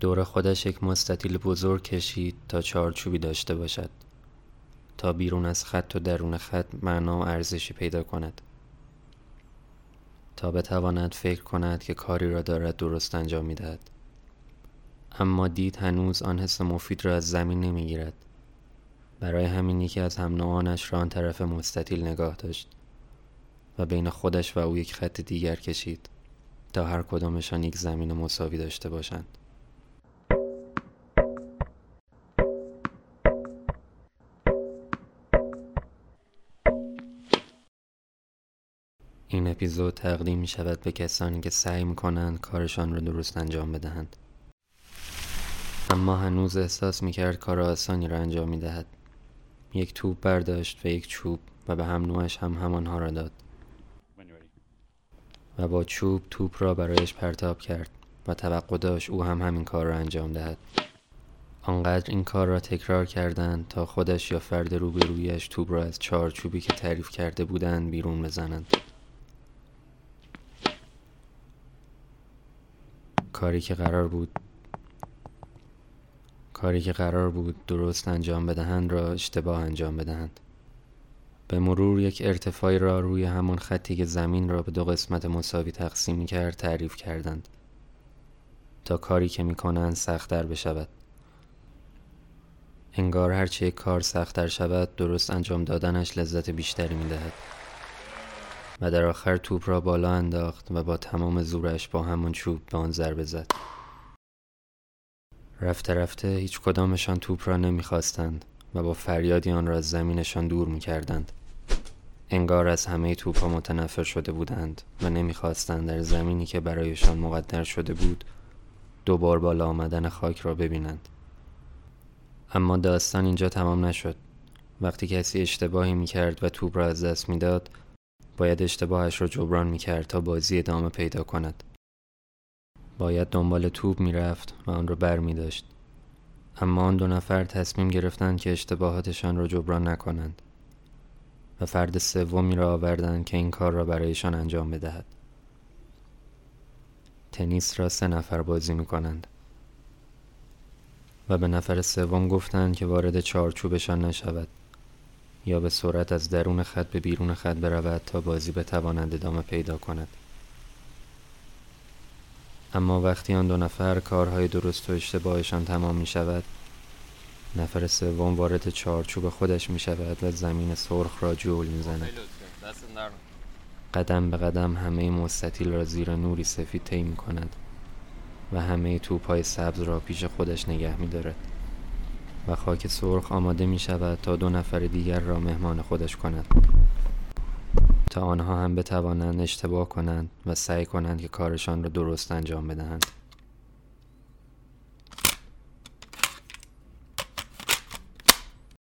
دور خودش یک مستطیل بزرگ کشید تا چارچوبی داشته باشد تا بیرون از خط و درون خط معنا و ارزشی پیدا کند تا بتواند فکر کند که کاری را دارد درست انجام می دهد. اما دید هنوز آن حس مفید را از زمین نمی گیرد. برای همین یکی از هم نوعانش را آن طرف مستطیل نگاه داشت و بین خودش و او یک خط دیگر کشید تا هر کدامشان یک زمین مساوی داشته باشند. این اپیزود تقدیم می شود به کسانی که سعی می کنند کارشان را درست انجام بدهند. اما هنوز احساس می کرد کار آسانی را انجام می دهد. یک توپ برداشت و یک چوب و به هم نوعش هم همانها را داد. و با چوب توپ را برایش پرتاب کرد و توقع داشت او هم همین کار را انجام دهد. آنقدر این کار را تکرار کردند تا خودش یا فرد روبرویش توپ را از چوبی که تعریف کرده بودند بیرون بزنند. کاری که قرار بود کاری که قرار بود درست انجام بدهند را اشتباه انجام بدهند. به مرور یک ارتفاعی را روی همان خطی که زمین را به دو قسمت مساوی تقسیم کرد تعریف کردند. تا کاری که می‌کنند سختتر بشود. انگار هرچه کار سختتر شود درست انجام دادنش لذت بیشتری می‌دهد. و در آخر توپ را بالا انداخت و با تمام زورش با همان چوب به آن ضربه زد. رفته رفته هیچ کدامشان توپ را نمی‌خواستند و با فریادی آن را از زمینشان دور می‌کردند. انگار از همه توپ ها متنفر شده بودند و نمی‌خواستند در زمینی که برایشان مقدر شده بود دوبار بالا آمدن خاک را ببینند. اما داستان اینجا تمام نشد. وقتی کسی اشتباهی می‌کرد و توپ را از دست می‌داد باید اشتباهش را جبران می‌کرد تا بازی ادامه پیدا کند. باید دنبال توپ می‌رفت و آن را بر می داشت. اما آن دو نفر تصمیم گرفتند که اشتباهاتشان را جبران نکنند و فرد سومی را آوردند که این کار را برایشان انجام بدهد. تنیس را سه نفر بازی می کنند و به نفر سوم گفتند که وارد چارچوبشان نشود. یا به سرعت از درون خط به بیرون خط برود تا بازی بتواند ادامه پیدا کند اما وقتی آن دو نفر کارهای درست و اشتباهشان تمام می شود نفر سوم وارد چارچوب خودش می شود و زمین سرخ را جول می زند قدم به قدم همه مستطیل را زیر نوری سفید طی می کند و همه توپ های سبز را پیش خودش نگه می دارد. و خاک سرخ آماده می شود تا دو نفر دیگر را مهمان خودش کند. تا آنها هم بتوانند اشتباه کنند و سعی کنند که کارشان را درست انجام بدهند.